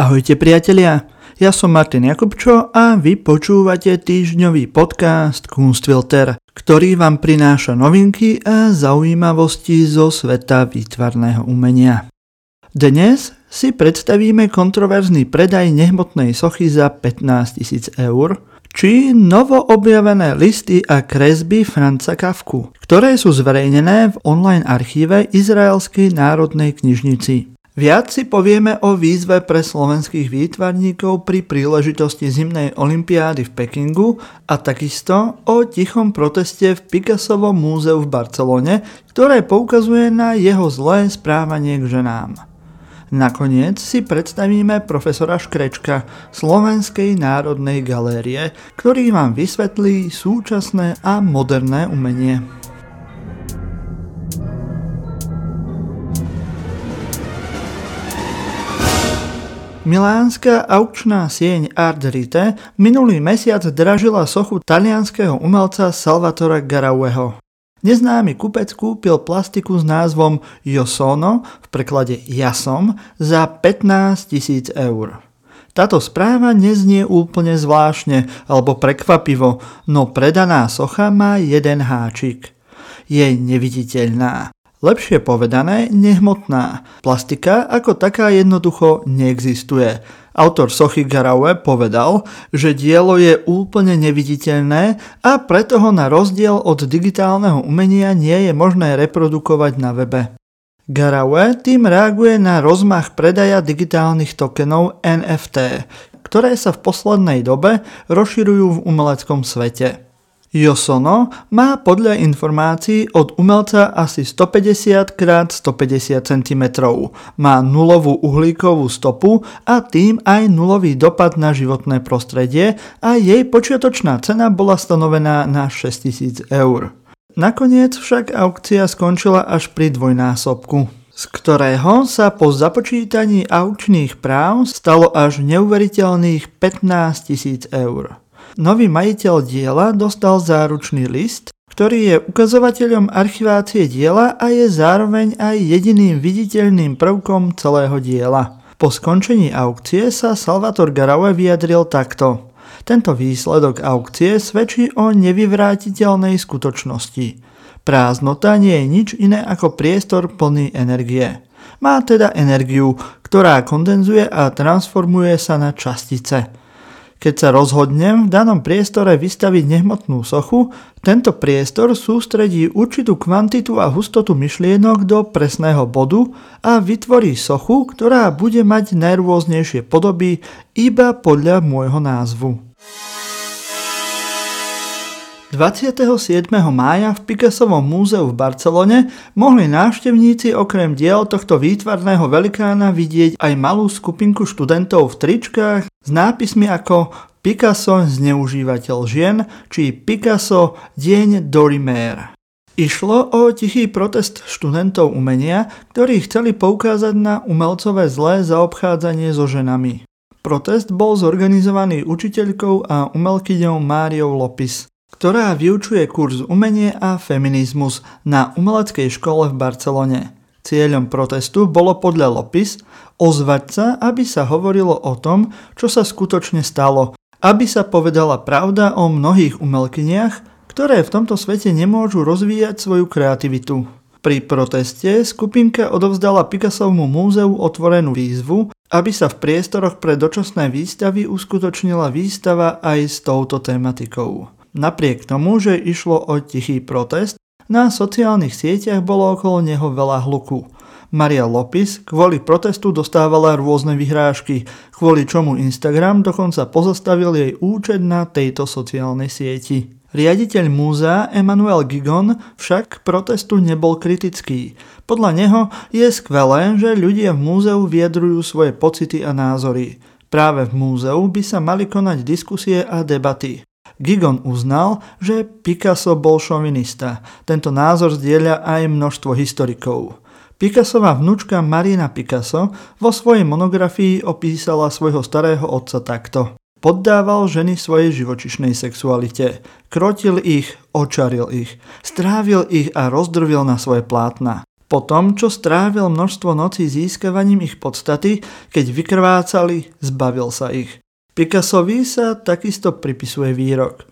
Ahojte priatelia, ja som Martin Jakubčo a vy počúvate týždňový podcast Kunstfilter, ktorý vám prináša novinky a zaujímavosti zo sveta výtvarného umenia. Dnes si predstavíme kontroverzný predaj nehmotnej sochy za 15 000 eur, či novo objavené listy a kresby Franca Kafku, ktoré sú zverejnené v online archíve Izraelskej národnej knižnici. Viac si povieme o výzve pre slovenských výtvarníkov pri príležitosti zimnej olympiády v Pekingu a takisto o tichom proteste v Picassovom múzeu v Barcelone, ktoré poukazuje na jeho zlé správanie k ženám. Nakoniec si predstavíme profesora Škrečka Slovenskej národnej galérie, ktorý vám vysvetlí súčasné a moderné umenie. Milánska aukčná sieň Art Rite minulý mesiac dražila sochu talianského umelca Salvatora Garaueho. Neznámy kupec kúpil plastiku s názvom Josono, v preklade Jasom, za 15 tisíc eur. Táto správa neznie úplne zvláštne alebo prekvapivo, no predaná socha má jeden háčik. Je neviditeľná. Lepšie povedané, nehmotná. Plastika ako taká jednoducho neexistuje. Autor sochy Garaue povedal, že dielo je úplne neviditeľné a preto ho na rozdiel od digitálneho umenia nie je možné reprodukovať na webe. Garaue tým reaguje na rozmach predaja digitálnych tokenov NFT, ktoré sa v poslednej dobe rozširujú v umeleckom svete. Yosono má podľa informácií od umelca asi 150 x 150 cm. Má nulovú uhlíkovú stopu a tým aj nulový dopad na životné prostredie a jej počiatočná cena bola stanovená na 6000 eur. Nakoniec však aukcia skončila až pri dvojnásobku z ktorého sa po započítaní aukčných práv stalo až neuveriteľných 15 tisíc eur. Nový majiteľ diela dostal záručný list, ktorý je ukazovateľom archivácie diela a je zároveň aj jediným viditeľným prvkom celého diela. Po skončení aukcie sa Salvator Garaue vyjadril takto. Tento výsledok aukcie svedčí o nevyvrátiteľnej skutočnosti. Prázdnota nie je nič iné ako priestor plný energie. Má teda energiu, ktorá kondenzuje a transformuje sa na častice. Keď sa rozhodnem v danom priestore vystaviť nehmotnú sochu, tento priestor sústredí určitú kvantitu a hustotu myšlienok do presného bodu a vytvorí sochu, ktorá bude mať najrôznejšie podoby iba podľa môjho názvu. 27. mája v Picassovom múzeu v Barcelone mohli návštevníci okrem diel tohto výtvarného velikána vidieť aj malú skupinku študentov v tričkách s nápismi ako Picasso zneužívateľ žien či Picasso deň Dorimer. Išlo o tichý protest študentov umenia, ktorí chceli poukázať na umelcové zlé zaobchádzanie so ženami. Protest bol zorganizovaný učiteľkou a umelkyňou Máriou Lopis ktorá vyučuje kurz umenie a feminizmus na umeleckej škole v Barcelone. Cieľom protestu bolo podľa Lopis ozvať sa, aby sa hovorilo o tom, čo sa skutočne stalo, aby sa povedala pravda o mnohých umelkyniach, ktoré v tomto svete nemôžu rozvíjať svoju kreativitu. Pri proteste skupinka odovzdala Picassovmu múzeu otvorenú výzvu, aby sa v priestoroch pre dočasné výstavy uskutočnila výstava aj s touto tematikou. Napriek tomu, že išlo o tichý protest, na sociálnych sieťach bolo okolo neho veľa hluku. Maria Lopis kvôli protestu dostávala rôzne vyhrážky, kvôli čomu Instagram dokonca pozastavil jej účet na tejto sociálnej sieti. Riaditeľ múzea Emmanuel Gigon však protestu nebol kritický. Podľa neho je skvelé, že ľudia v múzeu vyjadrujú svoje pocity a názory. Práve v múzeu by sa mali konať diskusie a debaty. Gigon uznal, že Picasso bol šovinista. Tento názor zdieľa aj množstvo historikov. Picassová vnúčka Marina Picasso vo svojej monografii opísala svojho starého otca takto. Poddával ženy svojej živočišnej sexualite. Krotil ich, očaril ich, strávil ich a rozdrvil na svoje plátna. Po tom, čo strávil množstvo nocí získavaním ich podstaty, keď vykrvácali, zbavil sa ich. Picassovi sa takisto pripisuje výrok.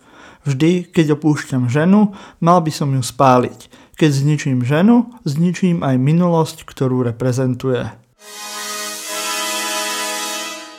Vždy, keď opúšťam ženu, mal by som ju spáliť. Keď zničím ženu, zničím aj minulosť, ktorú reprezentuje.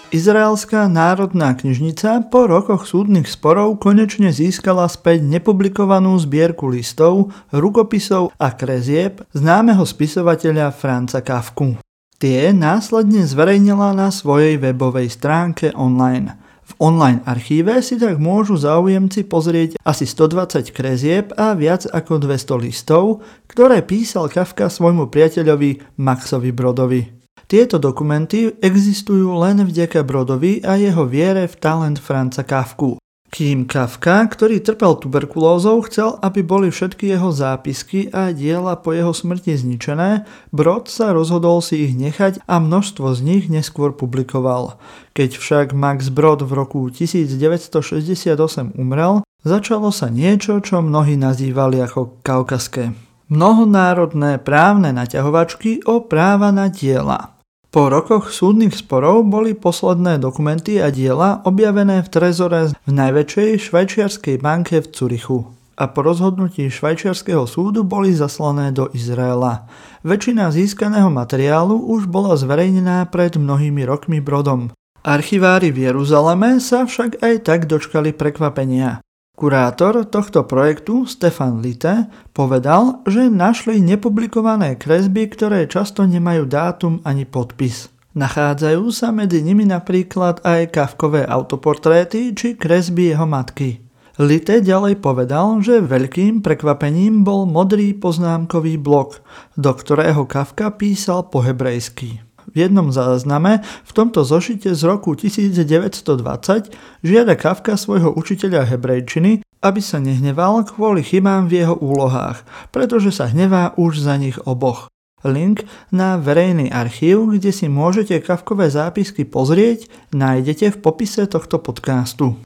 Izraelská národná knižnica po rokoch súdnych sporov konečne získala späť nepublikovanú zbierku listov, rukopisov a krezieb známeho spisovateľa Franca Kafku. Tie následne zverejnila na svojej webovej stránke online. V online archíve si tak môžu záujemci pozrieť asi 120 krezieb a viac ako 200 listov, ktoré písal Kafka svojmu priateľovi Maxovi Brodovi. Tieto dokumenty existujú len vďaka Brodovi a jeho viere v talent Franca Kafku. Kým Kafka, ktorý trpel tuberkulózou, chcel, aby boli všetky jeho zápisky a diela po jeho smrti zničené, Brod sa rozhodol si ich nechať a množstvo z nich neskôr publikoval. Keď však Max Brod v roku 1968 umrel, začalo sa niečo, čo mnohí nazývali ako kaukaské. Mnohonárodné právne naťahovačky o práva na diela. Po rokoch súdnych sporov boli posledné dokumenty a diela objavené v trezore v najväčšej švajčiarskej banke v Curychu a po rozhodnutí švajčiarského súdu boli zaslané do Izraela. Väčšina získaného materiálu už bola zverejnená pred mnohými rokmi brodom. Archivári v Jeruzaleme sa však aj tak dočkali prekvapenia. Kurátor tohto projektu Stefan Lite povedal, že našli nepublikované kresby, ktoré často nemajú dátum ani podpis. Nachádzajú sa medzi nimi napríklad aj kavkové autoportréty či kresby jeho matky. Lite ďalej povedal, že veľkým prekvapením bol modrý poznámkový blok, do ktorého Kafka písal po hebrejsky. V jednom zázname v tomto zošite z roku 1920 žiada Kafka svojho učiteľa hebrejčiny, aby sa nehneval kvôli chybám v jeho úlohách, pretože sa hnevá už za nich oboch. Link na verejný archív, kde si môžete kavkové zápisky pozrieť, nájdete v popise tohto podcastu.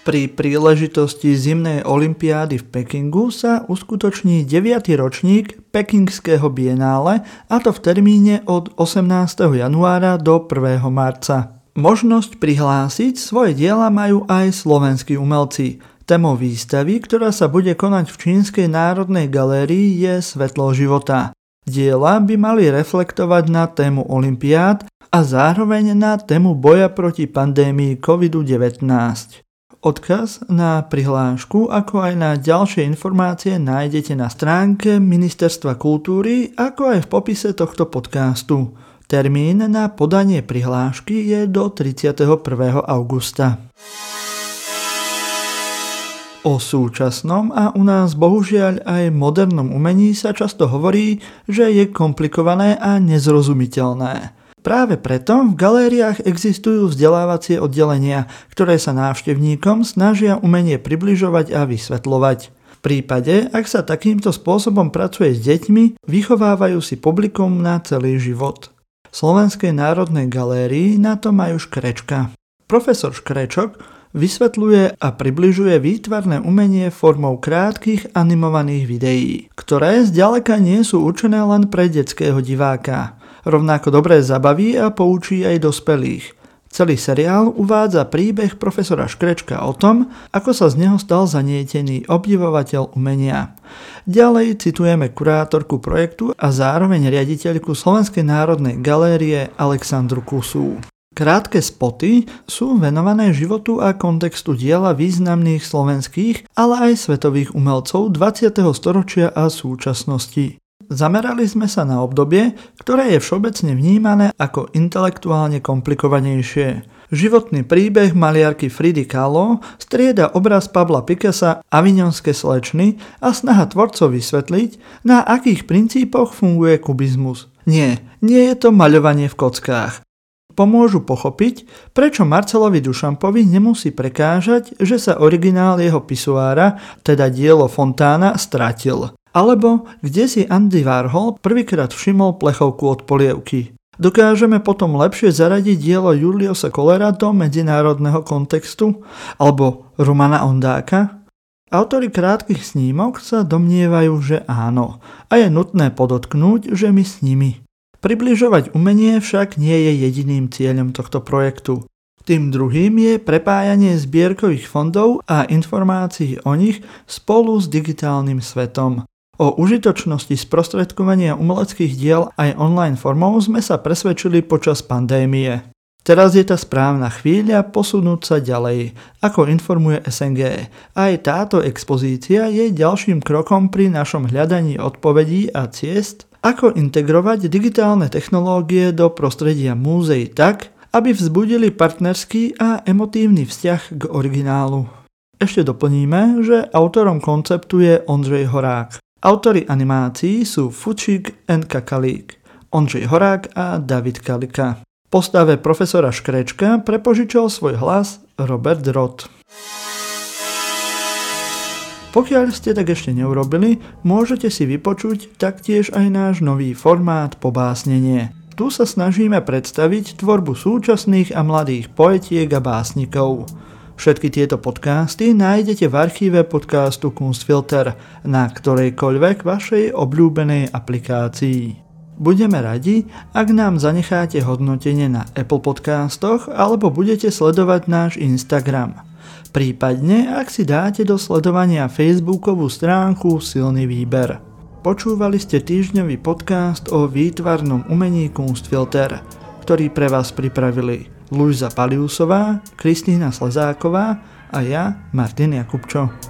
Pri príležitosti zimnej olympiády v Pekingu sa uskutoční 9. ročník Pekingského bienále a to v termíne od 18. januára do 1. marca. Možnosť prihlásiť svoje diela majú aj slovenskí umelci. Témou výstavy, ktorá sa bude konať v Čínskej národnej galérii je Svetlo života. Diela by mali reflektovať na tému olympiád a zároveň na tému boja proti pandémii COVID-19. Odkaz na prihlášku, ako aj na ďalšie informácie nájdete na stránke Ministerstva kultúry, ako aj v popise tohto podcastu. Termín na podanie prihlášky je do 31. augusta. O súčasnom a u nás bohužiaľ aj modernom umení sa často hovorí, že je komplikované a nezrozumiteľné. Práve preto v galériách existujú vzdelávacie oddelenia, ktoré sa návštevníkom snažia umenie približovať a vysvetľovať. V prípade, ak sa takýmto spôsobom pracuje s deťmi, vychovávajú si publikum na celý život. V Slovenskej národnej galérii na to majú Škrečka. Profesor Škrečok vysvetľuje a približuje výtvarné umenie formou krátkých animovaných videí, ktoré zďaleka nie sú určené len pre detského diváka. Rovnako dobré zabaví a poučí aj dospelých. Celý seriál uvádza príbeh profesora Škrečka o tom, ako sa z neho stal zanietený obdivovateľ umenia. Ďalej citujeme kurátorku projektu a zároveň riaditeľku Slovenskej národnej galérie Alexandru Kusu. Krátke spoty sú venované životu a kontextu diela významných slovenských, ale aj svetových umelcov 20. storočia a súčasnosti. Zamerali sme sa na obdobie, ktoré je všeobecne vnímané ako intelektuálne komplikovanejšie. Životný príbeh maliarky Fridy Kahlo strieda obraz Pabla Picasa Avignonské slečny a snaha tvorcov vysvetliť, na akých princípoch funguje kubizmus. Nie, nie je to maľovanie v kockách. Pomôžu pochopiť, prečo Marcelovi Dušampovi nemusí prekážať, že sa originál jeho pisuára, teda dielo Fontána, stratil. Alebo kde si Andy Warhol prvýkrát všimol plechovku od polievky. Dokážeme potom lepšie zaradiť dielo Juliosa Kolera do medzinárodného kontextu? Alebo Romana Ondáka? Autori krátkych snímok sa domnievajú, že áno. A je nutné podotknúť, že my s nimi. Približovať umenie však nie je jediným cieľom tohto projektu. Tým druhým je prepájanie zbierkových fondov a informácií o nich spolu s digitálnym svetom. O užitočnosti sprostredkovania umeleckých diel aj online formou sme sa presvedčili počas pandémie. Teraz je tá správna chvíľa posunúť sa ďalej, ako informuje SNG. Aj táto expozícia je ďalším krokom pri našom hľadaní odpovedí a ciest, ako integrovať digitálne technológie do prostredia múzeí tak, aby vzbudili partnerský a emotívny vzťah k originálu. Ešte doplníme, že autorom konceptu je Ondřej Horák. Autory animácií sú Fučík and Kakalík, Ondřej Horák a David Kalika. Postave profesora Škrečka prepožičal svoj hlas Robert Roth. Pokiaľ ste tak ešte neurobili, môžete si vypočuť taktiež aj náš nový formát Pobásnenie. Tu sa snažíme predstaviť tvorbu súčasných a mladých poetiek a básnikov. Všetky tieto podcasty nájdete v archíve podcastu Kunstfilter na ktorejkoľvek vašej obľúbenej aplikácii. Budeme radi, ak nám zanecháte hodnotenie na Apple podcastoch alebo budete sledovať náš Instagram. Prípadne, ak si dáte do sledovania Facebookovú stránku Silný výber. Počúvali ste týždňový podcast o výtvarnom umení Kunstfilter, ktorý pre vás pripravili Luisa Paliusová, Kristýna Slezáková a ja, Martin Jakubčo.